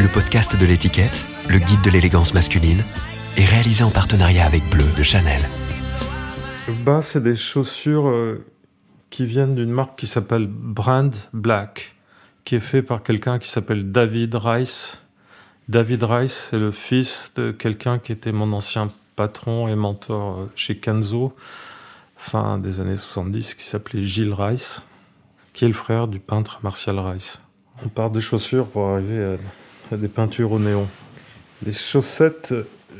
Le podcast de l'étiquette, le guide de l'élégance masculine, est réalisé en partenariat avec Bleu de Chanel. Le bas, c'est des chaussures euh, qui viennent d'une marque qui s'appelle Brand Black, qui est fait par quelqu'un qui s'appelle David Rice. David Rice, c'est le fils de quelqu'un qui était mon ancien patron et mentor euh, chez Kenzo, fin des années 70, qui s'appelait Gilles Rice, qui est le frère du peintre Martial Rice. On part des chaussures pour arriver à, à des peintures au néon. Les chaussettes,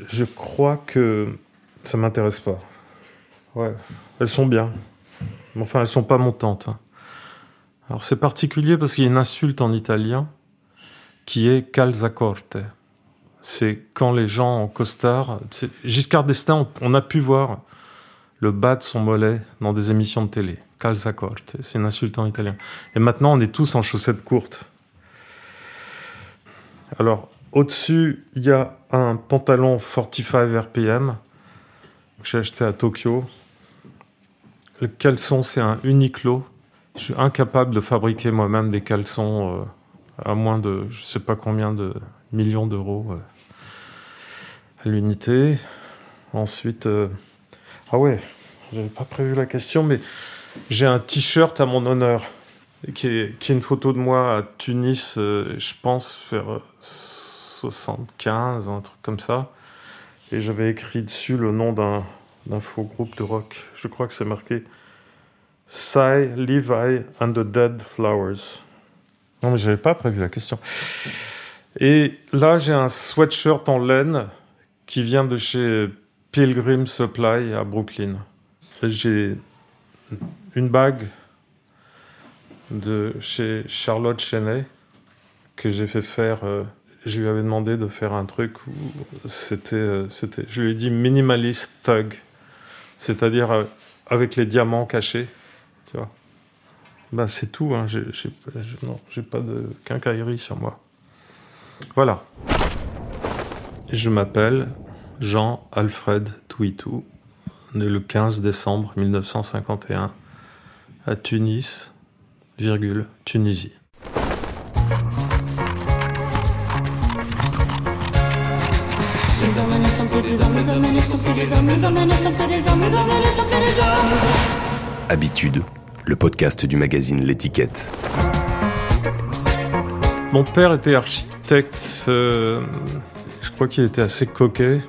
je crois que ça m'intéresse pas. Ouais, elles sont bien. Mais Enfin, elles sont pas montantes. hein. Alors c'est particulier parce qu'il y a une insulte en italien qui est calzacorte. C'est quand les gens en costard. Giscard d'Estaing, on a pu voir le bas de son mollet dans des émissions de télé. C'est une insulte en italien. Et maintenant, on est tous en chaussettes courtes. Alors, au-dessus, il y a un pantalon 45 RPM que j'ai acheté à Tokyo. Le caleçon, c'est un Uniqlo. Je suis incapable de fabriquer moi-même des caleçons euh, à moins de je sais pas combien de millions d'euros euh, à l'unité. Ensuite, euh, ah ouais, j'avais pas prévu la question, mais j'ai un t-shirt à mon honneur qui est, qui est une photo de moi à Tunis, euh, je pense vers euh, 75, un truc comme ça. Et j'avais écrit dessus le nom d'un faux groupe de rock. Je crois que c'est marqué Cy, Levi and the Dead Flowers. Non, mais j'avais pas prévu la question. Et là, j'ai un sweatshirt en laine qui vient de chez Pilgrim Supply à Brooklyn. J'ai une bague de chez Charlotte Cheney que j'ai fait faire. euh, je lui avais demandé de faire un truc où c'était, euh, c'était, je lui ai dit minimalist thug, c'est-à-dire euh, avec les diamants cachés, tu vois. Ben c'est tout, hein. j'ai, non, j'ai pas de quincaillerie sur moi. Voilà. Je m'appelle Jean-Alfred Touitou, né le 15 décembre 1951 à Tunis, virgule, Tunisie. Habitude, le podcast du magazine L'étiquette. Mon père était architecte. euh, je crois qu'il était assez coquet.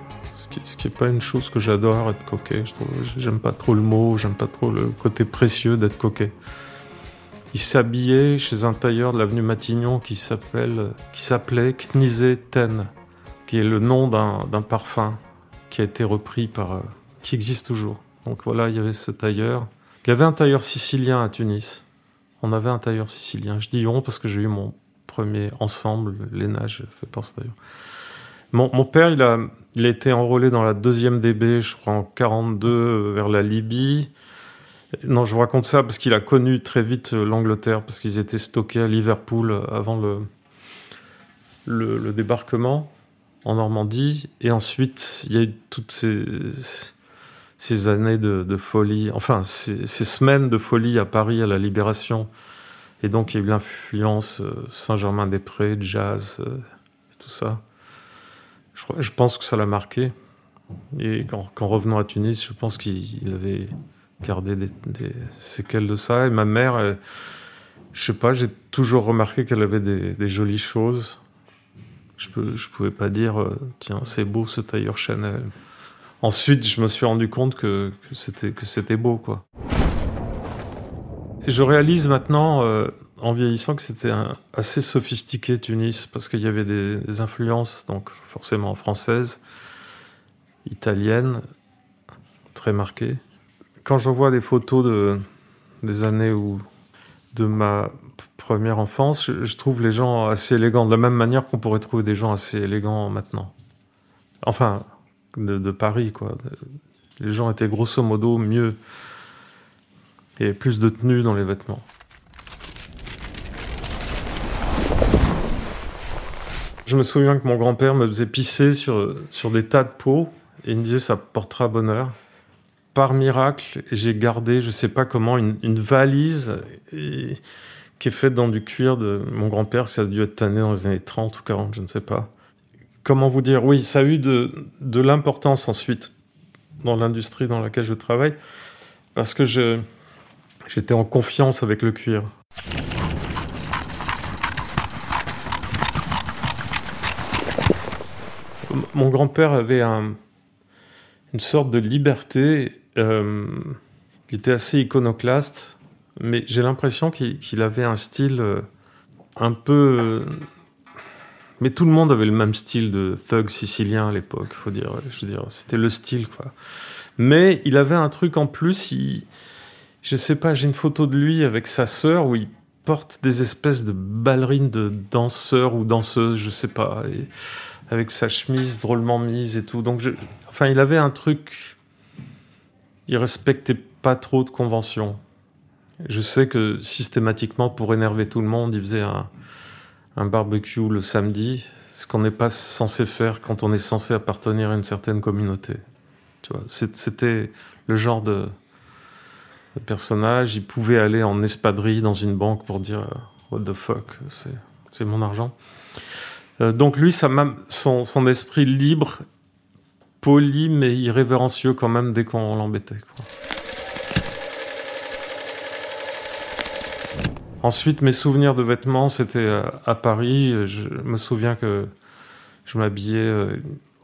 Qui, est pas une chose que j'adore être coquet. Je trouve, j'aime pas trop le mot, j'aime pas trop le côté précieux d'être coquet. Il s'habillait chez un tailleur de l'avenue Matignon qui s'appelle, qui s'appelait Knizé Ten, qui est le nom d'un, d'un parfum qui a été repris par, euh, qui existe toujours. Donc voilà, il y avait ce tailleur. Il y avait un tailleur sicilien à Tunis. On avait un tailleur sicilien. Je dis on parce que j'ai eu mon premier ensemble, l'ENA, je fais penser d'ailleurs. Mon, père, il a, il été enrôlé dans la deuxième DB, je crois en 42, euh, vers la Libye. Non, je vous raconte ça parce qu'il a connu très vite euh, l'Angleterre, parce qu'ils étaient stockés à Liverpool euh, avant le, débarquement en Normandie. Et ensuite, il y a eu toutes ces, années de, folie, enfin, ces, ces semaines de folie à Paris à la Libération. Et donc, il y a eu l'influence Saint-Germain-des-Prés, jazz, tout ça. Je, pense que ça l'a marqué. Et qu'en revenant à Tunis, je pense qu'il il avait gardé des, séquelles de ça. Et ma mère, elle- je sais pas, j'ai toujours remarqué qu'elle avait des, jolies choses. Je peux, pouvais pas dire, euh, tiens, c'est beau ce tailleur Chanel. Ensuite, je me suis rendu compte que, que c'était beau, quoi. Je réalise maintenant, euh, en vieillissant, que c'était assez sophistiqué Tunis parce qu'il y avait des, influences, donc forcément françaises, italiennes, très marquées. Quand je vois des photos de, des années où, de ma première enfance, je, trouve les gens assez élégants, de la même manière qu'on pourrait trouver des gens assez élégants maintenant. Enfin, de, de Paris, quoi. Les gens étaient grosso modo mieux. Avait plus de tenue dans les vêtements. Je me souviens que mon grand-père me faisait pisser sur, sur des tas de pots et il me disait ça portera bonheur. Par miracle, j'ai gardé, je sais pas comment, une, valise qui est faite dans du cuir de mon grand-père. Ça a dû être tanné dans les années 30 ou 40, je ne sais pas. Comment vous dire? Oui, ça a eu de, de l'importance ensuite dans l'industrie dans laquelle je travaille parce que j'étais en confiance avec le cuir. Mon grand-père avait un, une sorte de liberté. Euh, il était assez iconoclaste, mais j'ai l'impression qu'il avait un style euh, un peu. mais tout le monde avait le même style de thug sicilien à l'époque, faut dire. Je veux dire, c'était le style, quoi. Mais il avait un truc en plus. Il, je sais pas, j'ai une photo de lui avec sa sœur où il porte des espèces de ballerines de danseurs ou danseuses, je sais pas, avec sa chemise drôlement mise et tout. Donc, enfin, il avait un truc. Il respectait pas trop de conventions. Je sais que systématiquement, pour énerver tout le monde, il faisait un, barbecue le samedi, ce qu'on n'est pas censé faire quand on est censé appartenir à une certaine communauté. Tu vois, c'était le genre de, de, personnage. Il pouvait aller en espadrille dans une banque pour dire What the fuck, c'est mon argent. Euh, donc lui, son, son esprit libre, poli mais irrévérencieux quand même dès qu'on l'embêtait. Ensuite, mes souvenirs de vêtements, c'était euh, à Paris. Je me souviens que je m'habillais euh,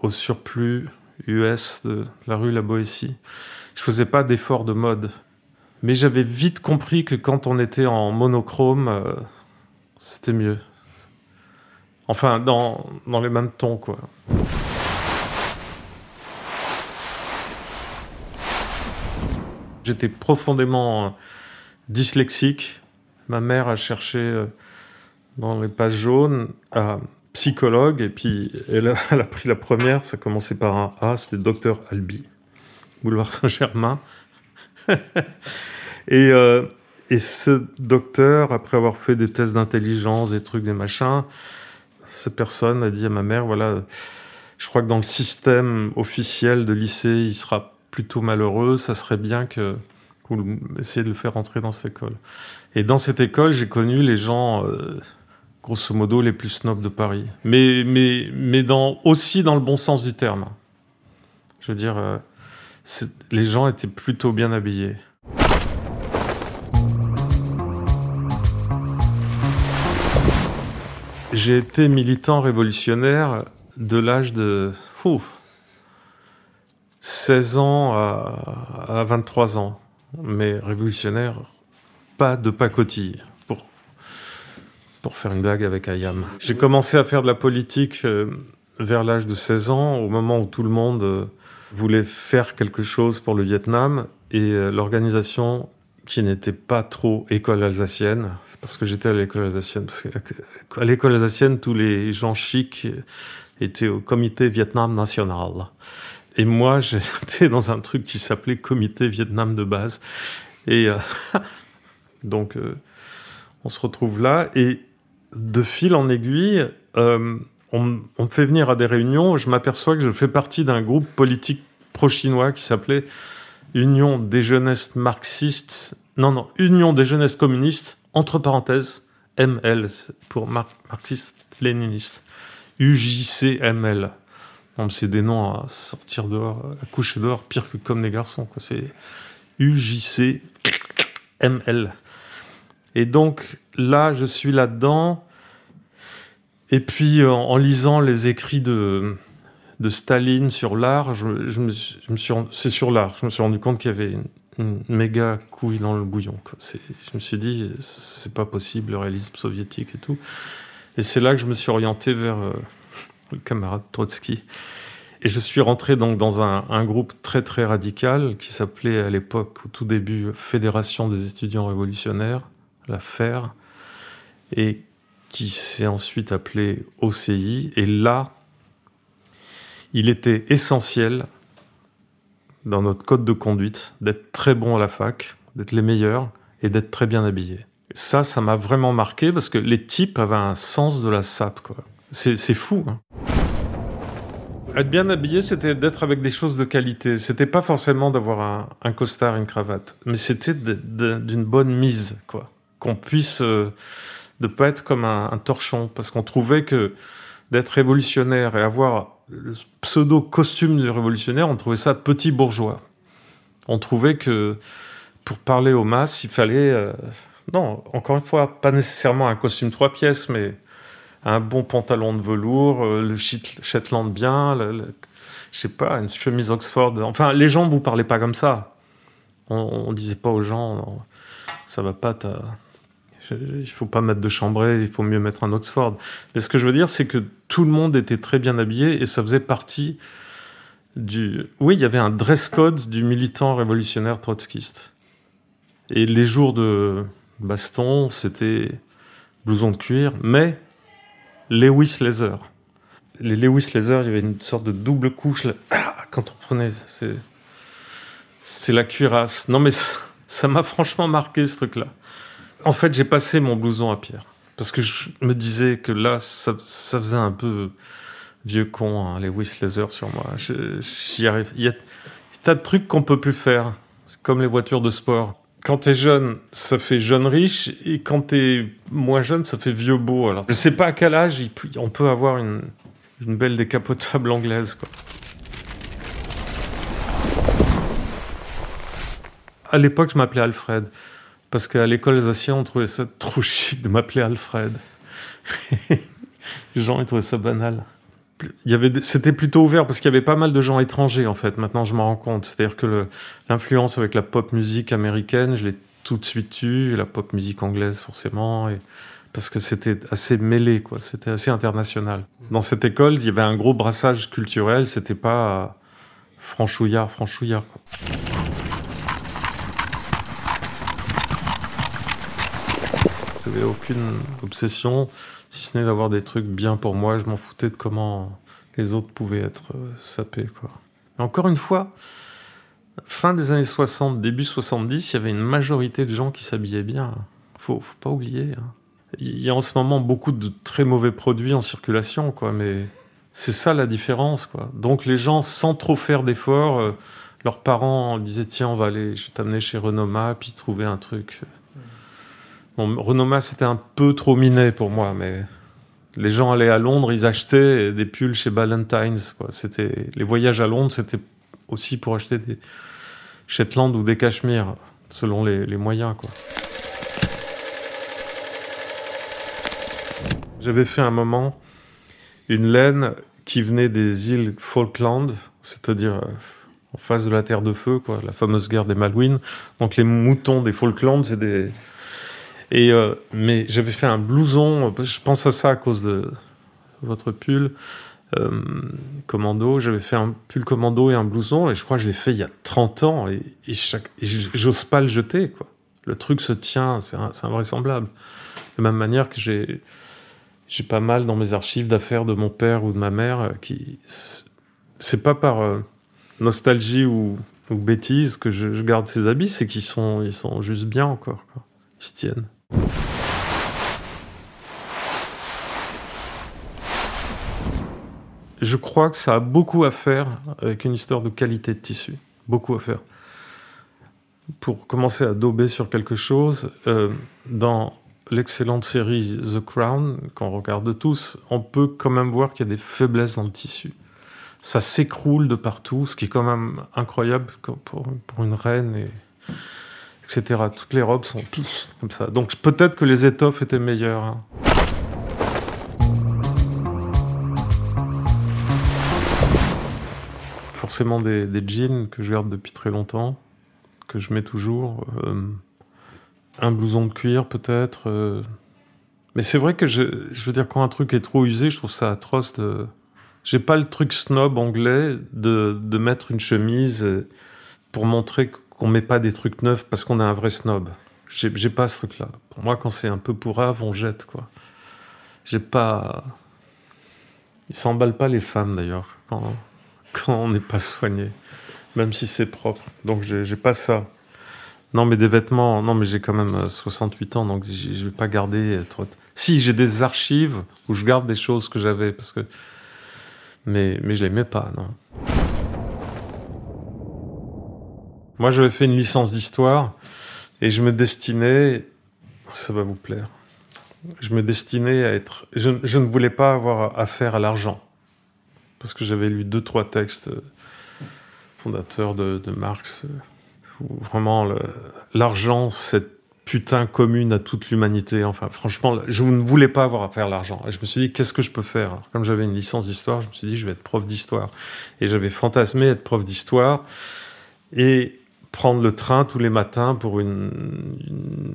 au surplus US de la rue La Boétie. Je faisais pas d'effort de mode. Mais j'avais vite compris que quand on était en monochrome, c'était mieux. Enfin, dans, dans les mêmes tons, quoi. J'étais profondément dyslexique ma mère a cherché euh, dans les pages jaunes un psychologue, et puis elle a, elle a, pris la première, ça commençait par un A, c'était Docteur Albi, boulevard Saint-Germain. et, euh, et ce docteur, après avoir fait des tests d'intelligence, des trucs, des machins, cette personne a dit à ma mère, voilà, je crois que dans le système officiel de lycée, il sera plutôt malheureux, ça serait bien que vous essayez de le faire rentrer dans cette école. Et dans cette école, j'ai connu les gens, euh, grosso modo, les plus snobs de Paris. Mais, mais, mais dans, aussi dans le bon sens du terme. Je veux dire, euh, les gens étaient plutôt bien habillés. J'ai été militant révolutionnaire de l'âge de ouf, 16 ans à, à 23 ans, mais révolutionnaire pas de pacotille, pour, pour faire une blague avec Ayam. J'ai commencé à faire de la politique euh, vers l'âge de 16 ans, au moment où tout le monde euh, voulait faire quelque chose pour le Vietnam, et euh, l'organisation qui n'était pas trop école alsacienne, parce que j'étais à l'école alsacienne, parce qu'à l'école alsacienne, tous les gens chics étaient au comité Vietnam national. Et moi, j'étais dans un truc qui s'appelait comité Vietnam de base. Et Donc, euh, on se retrouve là et de fil en aiguille, euh, on, me fait venir à des réunions. Je m'aperçois que je fais partie d'un groupe politique pro-chinois qui s'appelait Union des jeunesses marxistes. Non, non, Union des jeunesses communistes, entre parenthèses, ML, pour marxiste-léniniste. UJCML. C'est des noms à sortir dehors, à coucher dehors, pire que comme les garçons. C'est UJCML. Et donc là, je suis là-dedans. Et puis, en, en, lisant les écrits de, de Staline sur l'art, je, me, c'est sur l'art, je me suis rendu compte qu'il y avait une, méga couille dans le bouillon. Je me suis dit, c'est pas possible, le réalisme soviétique et tout. Et c'est là que je me suis orienté vers euh, le camarade Trotsky. Et je suis rentré donc dans un, un groupe très très radical qui s'appelait à l'époque, au tout début, Fédération des étudiants révolutionnaires la faire, et qui s'est ensuite appelé OCI. Et là, il était essentiel dans notre code de conduite d'être très bon à la fac, d'être les meilleurs et d'être très bien habillé. Ça, ça m'a vraiment marqué parce que les types avaient un sens de la sape. C'est, fou. Hein. Être bien habillé, c'était d'être avec des choses de qualité. C'était pas forcément d'avoir un, un costard, une cravate, mais c'était d'une bonne mise, quoi qu'on puisse euh, de pas être comme un, torchon, parce qu'on trouvait que d'être révolutionnaire et avoir le pseudo costume de révolutionnaire, on trouvait ça petit bourgeois. On trouvait que pour parler aux masses, il fallait, euh, non, encore une fois, pas nécessairement un costume trois pièces, mais un bon pantalon de velours, euh, le Shetland bien, le, je sais pas, une chemise Oxford. Enfin, les gens vous parlaient pas comme ça. On, on disait pas aux gens, ça va pas, il faut pas mettre de chambray, il faut mieux mettre un Oxford. Mais ce que je veux dire, c'est que tout le monde était très bien habillé et ça faisait partie du. Oui, il y avait un dress code du militant révolutionnaire trotskiste. Et les jours de baston, c'était blouson de cuir, mais Lewis Leather. Les Lewis Leather, il y avait une sorte de double couche. Ah, quand on prenait, c'est la cuirasse. Non, mais ça m'a franchement marqué ce truc-là. En fait, j'ai passé mon blouson à Pierre. Parce que je me disais que là, ça, faisait un peu vieux con, hein, les Whistleather sur moi. J'y arrive. Il y a tas de trucs qu'on peut plus faire. C'est comme les voitures de sport. Quand t'es jeune, ça fait jeune riche, et quand t'es moins jeune, ça fait vieux beau. Alors, je sais pas à quel âge on peut avoir une, belle décapotable anglaise. À l'époque, je m'appelais Alfred. Parce qu'à l'école alsacienne, on trouvait ça trop chic de m'appeler Alfred. Les gens, ils trouvaient ça banal. Il y avait, c'était plutôt ouvert parce qu'il y avait pas mal de gens étrangers, en fait. Maintenant, je m'en rends compte. C'est-à-dire que l'influence avec la pop musique américaine, je l'ai tout de suite eue, la pop musique anglaise, forcément. Parce que c'était assez mêlé, quoi. C'était assez international. Dans cette école, il y avait un gros brassage culturel. C'était pas franchouillard, franchouillard, quoi. J'avais aucune obsession, si ce n'est d'avoir des trucs bien pour moi. Je m'en foutais de comment les autres pouvaient être euh, sapés. Quoi. encore une fois, fin des années 60, début 70, il y avait une majorité de gens qui s'habillaient bien. Faut, faut pas oublier. Hein. Il y a en ce moment beaucoup de très mauvais produits en circulation, quoi, mais c'est ça la différence, quoi. Donc les gens, sans trop faire d'efforts, euh, leurs parents disaient tiens, on va aller, je vais t'amener chez Renoma, puis trouver un truc. Bon, Renoma, c'était un peu trop miné pour moi, mais les gens allaient à Londres, ils achetaient des pulls chez Ballantines. C'était les voyages à Londres, c'était aussi pour acheter des Shetland ou des Cachemire, selon les, moyens. J'avais fait un moment une laine qui venait des îles Falkland, c'est-à-dire euh, en face de la Terre de Feu, quoi, la fameuse guerre des Malouines. Donc les moutons des Falklands, c'est des euh, mais j'avais fait un blouson. Je pense à ça à cause de votre pull euh, commando. J'avais fait un pull commando et un blouson et je crois que je l'ai fait il y a 30 ans et, j'ose pas le jeter. Le truc se tient, c'est invraisemblable. De la même manière que j'ai pas mal dans mes archives d'affaires de mon père ou de ma mère euh, qui c'est pas par nostalgie ou, bêtise que je, garde ces habits, c'est qu'ils sont juste bien encore. Ils se tiennent. Je crois que ça a beaucoup à faire avec une histoire de qualité de tissu. Beaucoup à faire. Pour commencer à dober sur quelque chose, euh, dans l'excellente série The Crown, qu'on regarde tous, on peut quand même voir qu'il y a des faiblesses dans le tissu. Ça s'écroule de partout, ce qui est quand même incroyable pour, pour une reine et etc. Toutes les robes sont comme ça. Donc peut-être que les étoffes étaient meilleures. Hein. Forcément des, jeans que je garde depuis très longtemps, que je mets toujours. Euh, un blouson de cuir peut-être. Euh. Mais c'est vrai que je, veux dire, quand un truc est trop usé, je trouve ça atroce de... J'ai pas le truc snob anglais de, de mettre une chemise pour montrer qu'on met pas des trucs neufs parce qu'on est un vrai snob. J'ai pas ce truc-là. Pour moi, quand c'est un peu pourrave, on jette, quoi. J'ai pas. Ils s'emballent pas les femmes d'ailleurs quand, quand on n'est pas soigné, même si c'est propre. Donc j'ai pas ça. Non, mais des vêtements. Non, mais j'ai quand même 68 euh, ans, donc je vais pas garder trop. Si j'ai des archives où je garde des choses que j'avais parce que. Mais mais je les mets pas, non. Moi, j'avais fait une licence d'histoire et je me destinais ça va vous plaire. Je me destinais à être. Je, ne voulais pas avoir affaire à l'argent. Parce que j'avais lu deux, trois textes euh, fondateurs de, Marx, euh, où vraiment l'argent, cette putain commune à toute l'humanité. Enfin, franchement, je ne voulais pas avoir affaire à l'argent. Et je me suis dit, qu'est-ce que je peux faire? Comme j'avais une licence d'histoire, je me suis dit, je vais être prof d'histoire. Et j'avais fantasmé être prof d'histoire et prendre le train tous les matins pour une,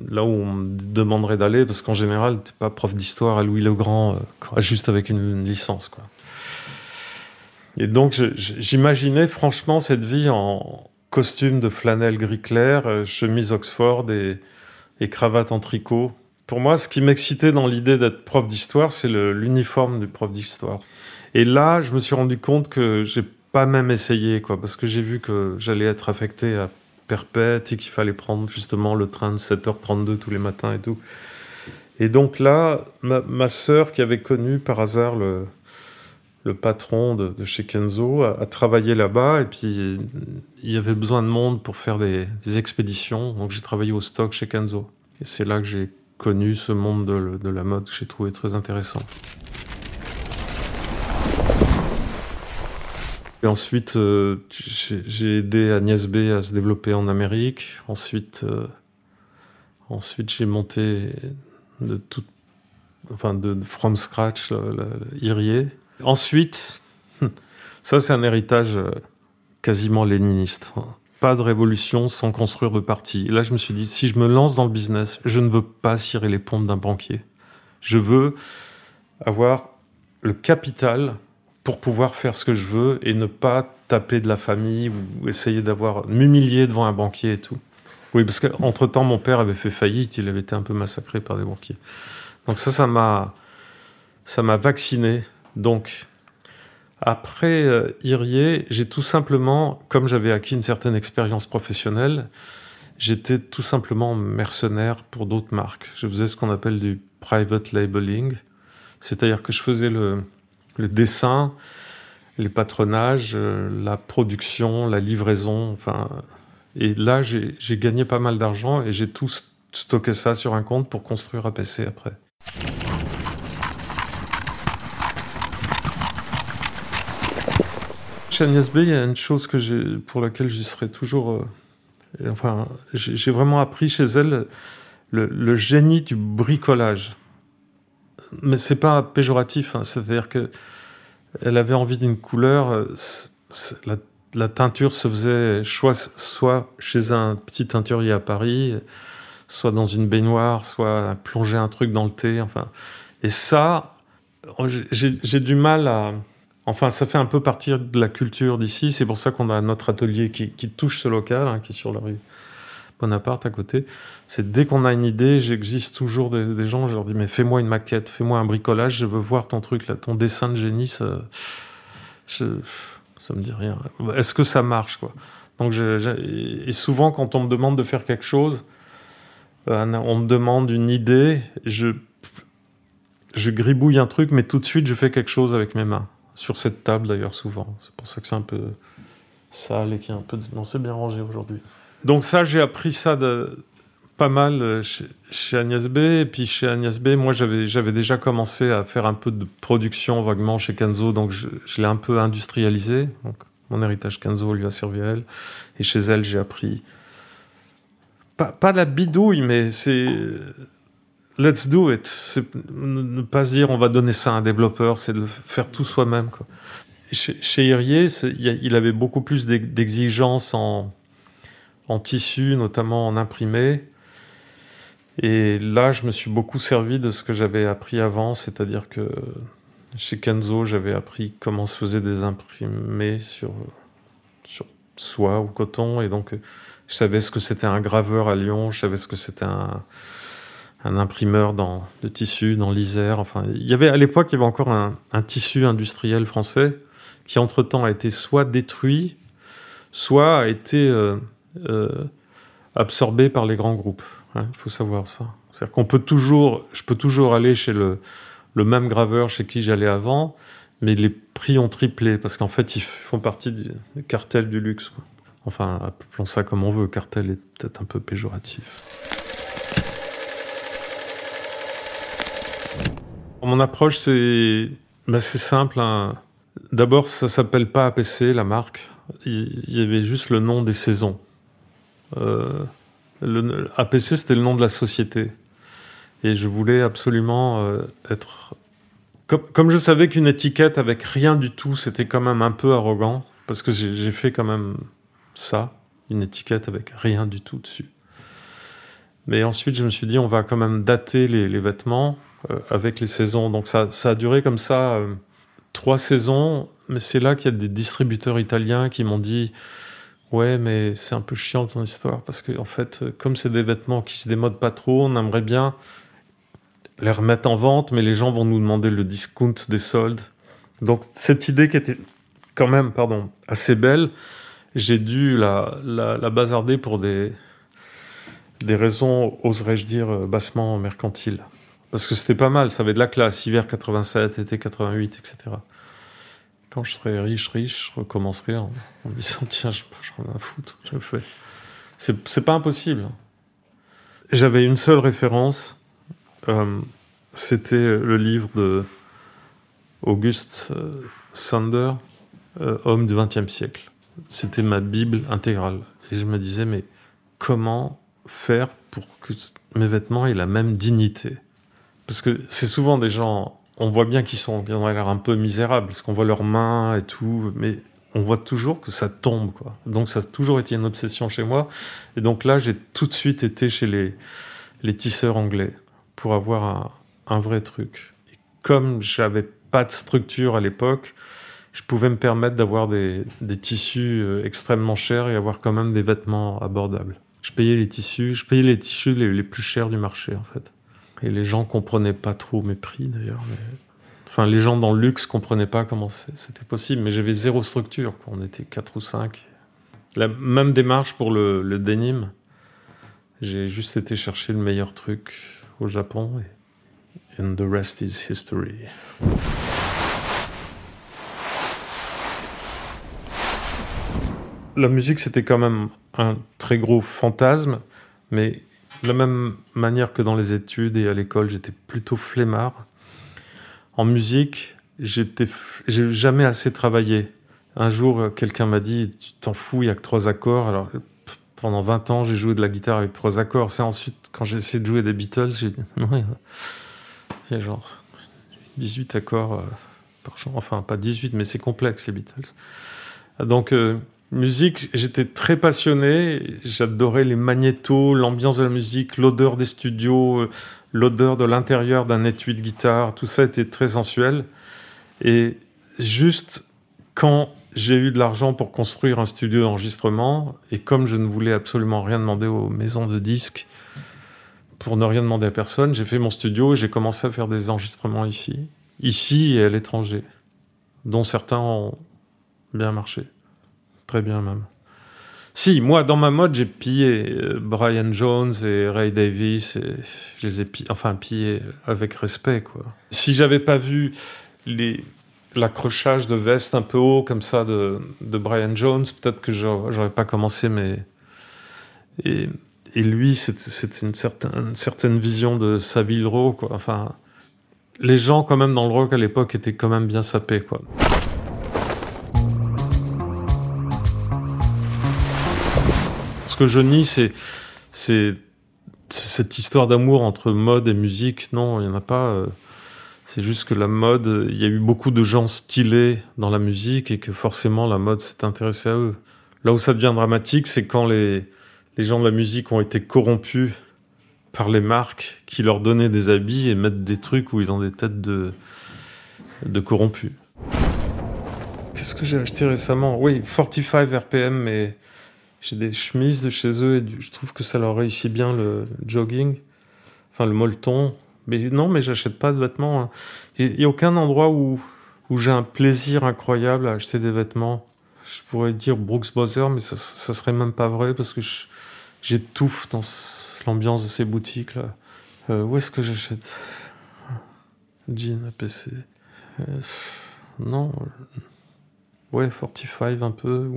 là où on me demanderait d'aller, parce qu'en général, t'es pas prof d'histoire à Louis le Grand, euh, juste avec une, licence, quoi. Et donc, j'imaginais franchement cette vie en costume de flanelle gris clair, euh, chemise Oxford et, cravate en tricot. Pour moi, ce qui m'excitait dans l'idée d'être prof d'histoire, c'est l'uniforme du prof d'histoire. Et là, je me suis rendu compte que j'ai pas même essayé, quoi, parce que j'ai vu que j'allais être affecté à perpète et qu'il fallait prendre justement le train de 7h32 tous les matins et tout. Et donc là, ma, ma sœur, qui avait connu par hasard le, le patron de, chez Kenzo, a, travaillé là-bas et puis il y avait besoin de monde pour faire des, des expéditions. Donc j'ai travaillé au stock chez Kenzo. Et c'est là que j'ai connu ce monde de, de la mode que j'ai trouvé très intéressant. Et ensuite, euh, j'ai aidé Agnès B à se développer en Amérique. Ensuite, euh, ensuite j'ai monté de tout, enfin de, from scratch le, le-. Ensuite, ça c'est un héritage euh, quasiment léniniste. Pas de révolution sans construire de parti. Et là, je me suis dit, si je me lance dans le business, je ne veux pas cirer les pompes d'un banquier. Je veux avoir le capital pour pouvoir faire ce que je veux et ne pas taper de la famille ou essayer d'avoir m'humilier devant un banquier et tout. Oui, parce qu'entre temps, mon père avait fait faillite, il avait été un peu massacré par des banquiers. Donc ça, ça m'a, ça m'a vacciné. Donc après euh, j'ai tout simplement, comme j'avais acquis une certaine expérience professionnelle, j'étais tout simplement mercenaire pour d'autres marques. Je faisais ce qu'on appelle du private labeling, c'est-à-dire que je faisais le, le dessin, les patronages, euh, la production, la livraison, enfin. Et là, j'ai gagné pas mal d'argent et j'ai tout st- stocké ça sur un compte pour construire APC après. Chez Agnès B, il y a une chose que pour laquelle j'y serai toujours. euh, enfin, j'ai vraiment appris chez elle le, le génie du bricolage. Mais c'est pas péjoratif, hein, c'est-à-dire que elle avait envie d'une couleur. euh, la, teinture se faisait soit, chez un petit teinturier à Paris, soit dans une baignoire, soit plonger un truc dans le thé. Enfin, et ça, oh, j'ai- du mal à. Enfin, ça fait un peu partie de la culture d'ici. C'est pour ça qu'on a notre atelier qui, qui touche ce local, hein, qui est sur la rue Bonaparte à côté. C'est dès qu'on a une idée, j'existe toujours des, gens, je leur dis mais fais-moi une maquette, fais-moi un bricolage, je veux voir ton truc là, ton dessin de génie, ça, je- me dit rien. Est-ce que ça marche quoi? Donc et souvent quand on me demande de faire quelque chose, euh, on me demande une idée, je je gribouille un truc, mais tout de suite je fais quelque chose avec mes mains sur cette table d'ailleurs souvent. C'est pour ça que c'est un peu sale et qu'il y a un peu non c'est bien rangé aujourd'hui. Donc ça j'ai appris ça pas mal euh, chez, chez Agnès B. Et puis chez Agnès B, moi, j'avais, déjà commencé à faire un peu de production vaguement chez Kenzo, donc je, l'ai un peu industrialisé. Donc, mon héritage Kenzo lui a servi à elle. Et chez elle, j'ai appris. Pas, la bidouille, mais c'est. Let's do it. C'est ne pas se dire on va donner ça à un développeur, c'est de faire tout soi-même. Chez, chez il avait beaucoup plus d'ex- d'exigences en, en tissu, notamment en imprimé. Et là, je me suis beaucoup servi de ce que j'avais appris avant, c'est-à-dire que chez Kenzo, j'avais appris comment se faisaient des imprimés sur, sur soie ou coton, et donc je savais ce que c'était un graveur à Lyon, je savais ce que c'était un, un imprimeur dans, de tissu dans l'Isère. Enfin, il y avait à l'époque, il y avait encore un, tissu industriel français qui entre-temps a été soit détruit, soit a été euh, absorbé par les grands groupes. hein, Il faut savoir ça. C'est-à-dire qu'on peut toujours, je peux toujours aller chez le, même graveur chez qui j'allais avant, mais les prix ont triplé parce qu'en fait, ils font partie du, cartel du luxe. Enfin, appelons ça comme on veut. Cartel est peut-être un peu péjoratif. Mon approche, c'est c'est simple. hein. D'abord, ça s'appelle pas APC, la marque. Il y avait juste le nom des saisons. Euh, le, APC, c'était le nom de la société. Et je voulais absolument euh, être... Comme, comme je savais qu'une étiquette avec rien du tout, c'était quand même un peu arrogant, parce que j'ai fait quand même ça, une étiquette avec rien du tout dessus. Mais ensuite, je me suis dit, on va quand même dater les, vêtements euh, avec les saisons. Donc ça, ça a duré comme ça trois saisons, mais c'est là qu'il y a des distributeurs italiens qui m'ont dit, ouais, mais c'est un peu chiant ton histoire, parce que en fait, euh, comme c'est des vêtements qui se démodent pas trop, on aimerait bien les remettre en vente, mais les gens vont nous demander le discount des soldes. Donc cette idée qui était quand même, pardon, assez belle, j'ai dû la bazarder pour des, des raisons, oserais-je dire, euh, bassement mercantiles. Parce que c'était pas mal, ça avait de la classe, hiver 87, été 88, etc. Quand je serai riche, riche, je recommencerai en, me disant, tiens, je j'en ai à foutre, je fais. C'est c'est pas impossible. J'avais une seule référence, euh, c'était le livre de Auguste euh, Sander, euh, Homme du XXe siècle. C'était ma Bible intégrale. Et je me disais, mais comment faire pour que mes vêtements aient la même dignité? Parce que c'est souvent des gens, on voit bien qu'ils sont, ont l'air un peu misérables, parce qu'on voit leurs mains et tout, mais on voit toujours que ça tombe, quoi. Donc ça a toujours été une obsession chez moi. Et donc là, j'ai tout de suite été chez les, tisseurs anglais pour avoir un, vrai truc. Et comme j'avais pas de structure à l'époque, je pouvais me permettre d'avoir des, tissus euh, extrêmement chers et avoir quand même des vêtements abordables. Je payais les tissus, je payais les tissus les plus chers du marché en fait. Et les gens comprenaient pas trop mes prix d'ailleurs. Enfin, les gens dans le luxe comprenaient pas comment c'était possible, mais j'avais zéro structure. quoi. On était quatre ou cinq. La même démarche pour le, le denim. J'ai juste été chercher le meilleur truc au Japon et and the rest is history. La musique, c'était quand même un très gros fantasme, mais de la même manière que dans les études et à l'école, j'étais plutôt flemmard. En musique, j'ai jamais assez travaillé. Un jour, quelqu'un m'a dit, tu t'en fous, il y a que trois accords. Alors, pendant 20 ans, j'ai joué de la guitare avec trois accords. C'est ensuite, quand j'ai essayé de jouer des Beatles, j'ai dit, non, il y a- il y a genre 18 accords euh, par chant. Enfin, pas 18, mais c'est complexe, les Beatles. Donc, euh, musique, j'étais très passionné. J'adorais les magnétos, l'ambiance de la musique, l'odeur des studios, euh, l'odeur de l'intérieur d'un étui de guitare. Tout ça était très sensuel. Et juste quand j'ai eu de l'argent pour construire un studio d'enregistrement, et comme je ne voulais absolument rien demander aux maisons de disques, pour ne rien demander à personne, j'ai fait mon studio et j'ai commencé à faire des enregistrements ici, ici et à l'étranger, dont certains ont bien marché, très bien même. Si, moi, dans ma mode, j'ai pillé euh, Brian Jones et Ray Davis, je les ai pillés, enfin pillés avec respect, quoi. Si j'avais pas vu l'accrochage de veste un peu haut comme ça de, Brian Jones, peut-être que j'aurais pas commencé, mais et, lui, c'était une certaine, vision de Savile Row, quoi. Enfin, les gens quand même dans le rock à l'époque étaient quand même bien sapés, quoi. Ce que je nie, c'est cette histoire d'amour entre mode et musique. Non, il y en a pas. euh, C'est juste que la mode, il y a eu beaucoup de gens stylés dans la musique et que forcément la mode s'est intéressée à eux. Là où ça devient dramatique, c'est quand les, gens de la musique ont été corrompus par les marques qui leur donnaient des habits et mettent des trucs où ils ont des têtes de corrompus. Qu'est-ce que j'ai acheté récemment? Oui, 45 RPM, mais j'ai des chemises de chez eux et je trouve que ça leur réussit bien le jogging, enfin le molleton. Mais non, mais j'achète pas de vêtements. hein. Il n'y a aucun endroit où, où j'ai un plaisir incroyable à acheter des vêtements. Je pourrais dire Brooks Brothers, mais ça, ça serait même pas vrai parce que j'étouffe dans ce- l'ambiance de ces boutiques-là. Euh, où est-ce que j'achète? Jean, APC. Euh, non. euh, Ouais, 45 un peu.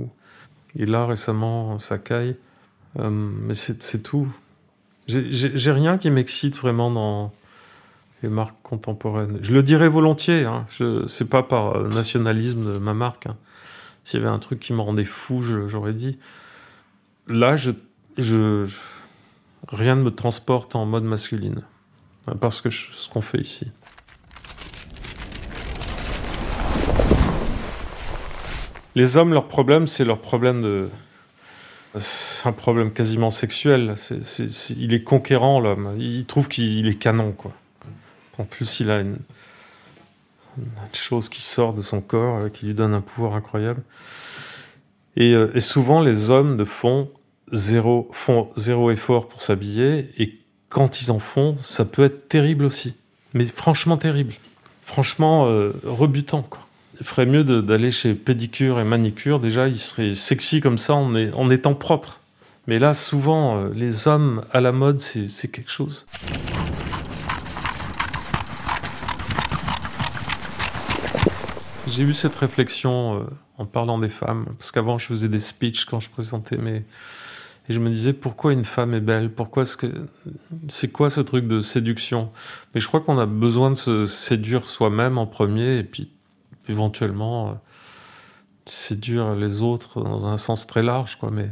Et là, récemment, Sakai. Euh, mais c'est tout. J'ai- rien qui m'excite vraiment dans, les marques contemporaines. Je le dirais volontiers, hein. c'est pas par nationalisme de ma marque. Hein. S'il y avait un truc qui me rendait fou, j'aurais dit. Là, rien ne me transporte en mode masculine. Parce que ce qu'on fait ici. Les hommes, leur problème, c'est leur problème de. C'est un problème quasiment sexuel. il est conquérant, l'homme. Il trouve qu'il est canon, quoi. En plus, il a une, chose qui sort de son corps, euh, qui lui donne un pouvoir incroyable. Euh, et, souvent, les hommes font zéro, font zéro effort pour s'habiller. Et quand ils en font, ça peut être terrible aussi. Mais franchement terrible. Franchement euh, rebutant, quoi ferait mieux d'aller chez pédicure et manicure. Déjà, il serait sexy comme ça en, étant propre. Mais là, souvent, euh, les hommes à la mode, c'est quelque chose. J'ai eu cette réflexion euh, en parlant des femmes, parce qu'avant je faisais des speeches quand je présentais mes... Et je me disais, pourquoi une femme est belle? Pourquoi. C'est quoi ce truc de séduction? Mais je crois qu'on a besoin de se séduire soi-même en premier, et puis éventuellement euh, séduire les autres dans un sens très large, quoi. Mais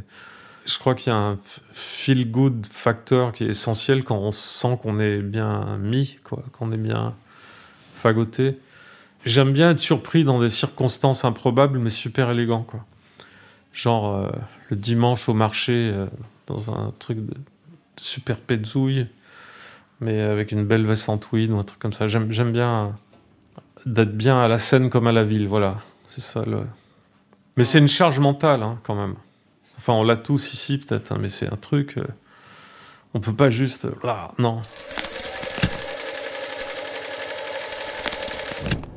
je crois qu'il y a un feel good facteur qui est essentiel quand on sent qu'on est bien mis, quoi, qu'on est bien fagoté. J'aime bien être surpris dans des circonstances improbables, mais super élégant, quoi. Genre euh, le dimanche au marché, euh, dans un truc de super pézouille, mais avec une belle veste en tweed ou un truc comme ça. J'aime bien d'être bien à la scène comme à la ville, voilà. C'est ça le. Mais c'est une charge mentale, hein, quand même. Enfin, on l'a tous ici, peut-être, hein, mais c'est un truc. Euh, on peut pas juste. Là, non.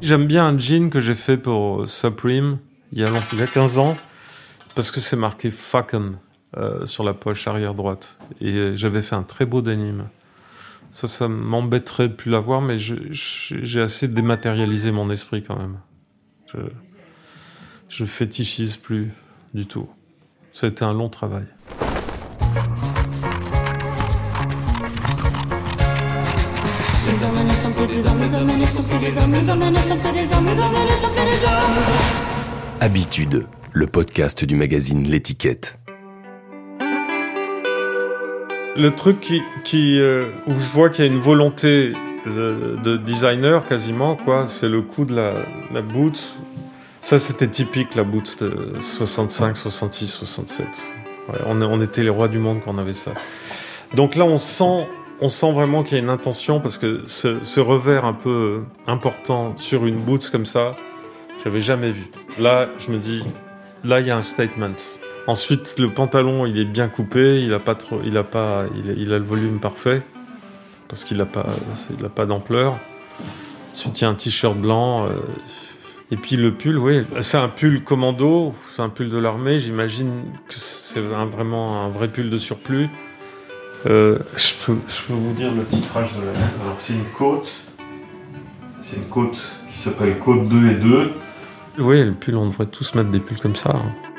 J'aime bien un jean que j'ai fait pour Supreme il y a, il y a 15 ans, parce que c'est marqué Fuckum euh, sur la poche arrière droite. Et euh, j'avais fait un très beau denim. Ça, ça m'embêterait de plus l'avoir, mais j'ai assez dématérialisé mon esprit quand même. Je, je fétichise plus du tout. Ça a été un long travail. Habitude, le podcast du magazine L'étiquette. Le truc qui, qui euh, où je vois qu'il y a une volonté de, designer quasiment, quoi, c'est le coup de la, la boot. Ça, c'était typique, la boot de 65, 66, 67. on, on, était les rois du monde quand on avait ça. Donc là, on sent, on sent vraiment qu'il y a une intention parce que ce, ce, revers un peu important sur une boot comme ça, j'avais jamais vu. Là, je me dis, là, il y a un statement. Ensuite, le pantalon, il est bien coupé, il a pas trop, il a pas, il a, le volume parfait parce qu'il n'a pas, il a pas d'ampleur. Ensuite, il y a un t-shirt blanc. Euh, et puis le pull, oui, c'est un pull commando, c'est un pull de l'armée. J'imagine que c'est vraiment un vrai pull de surplus. Euh, je, peux, vous dire le titrage de la. Alors, c'est une côte. C'est une côte qui s'appelle côte 2 et 2. Oui, le pull, on devrait tous mettre des pulls comme ça. Hein.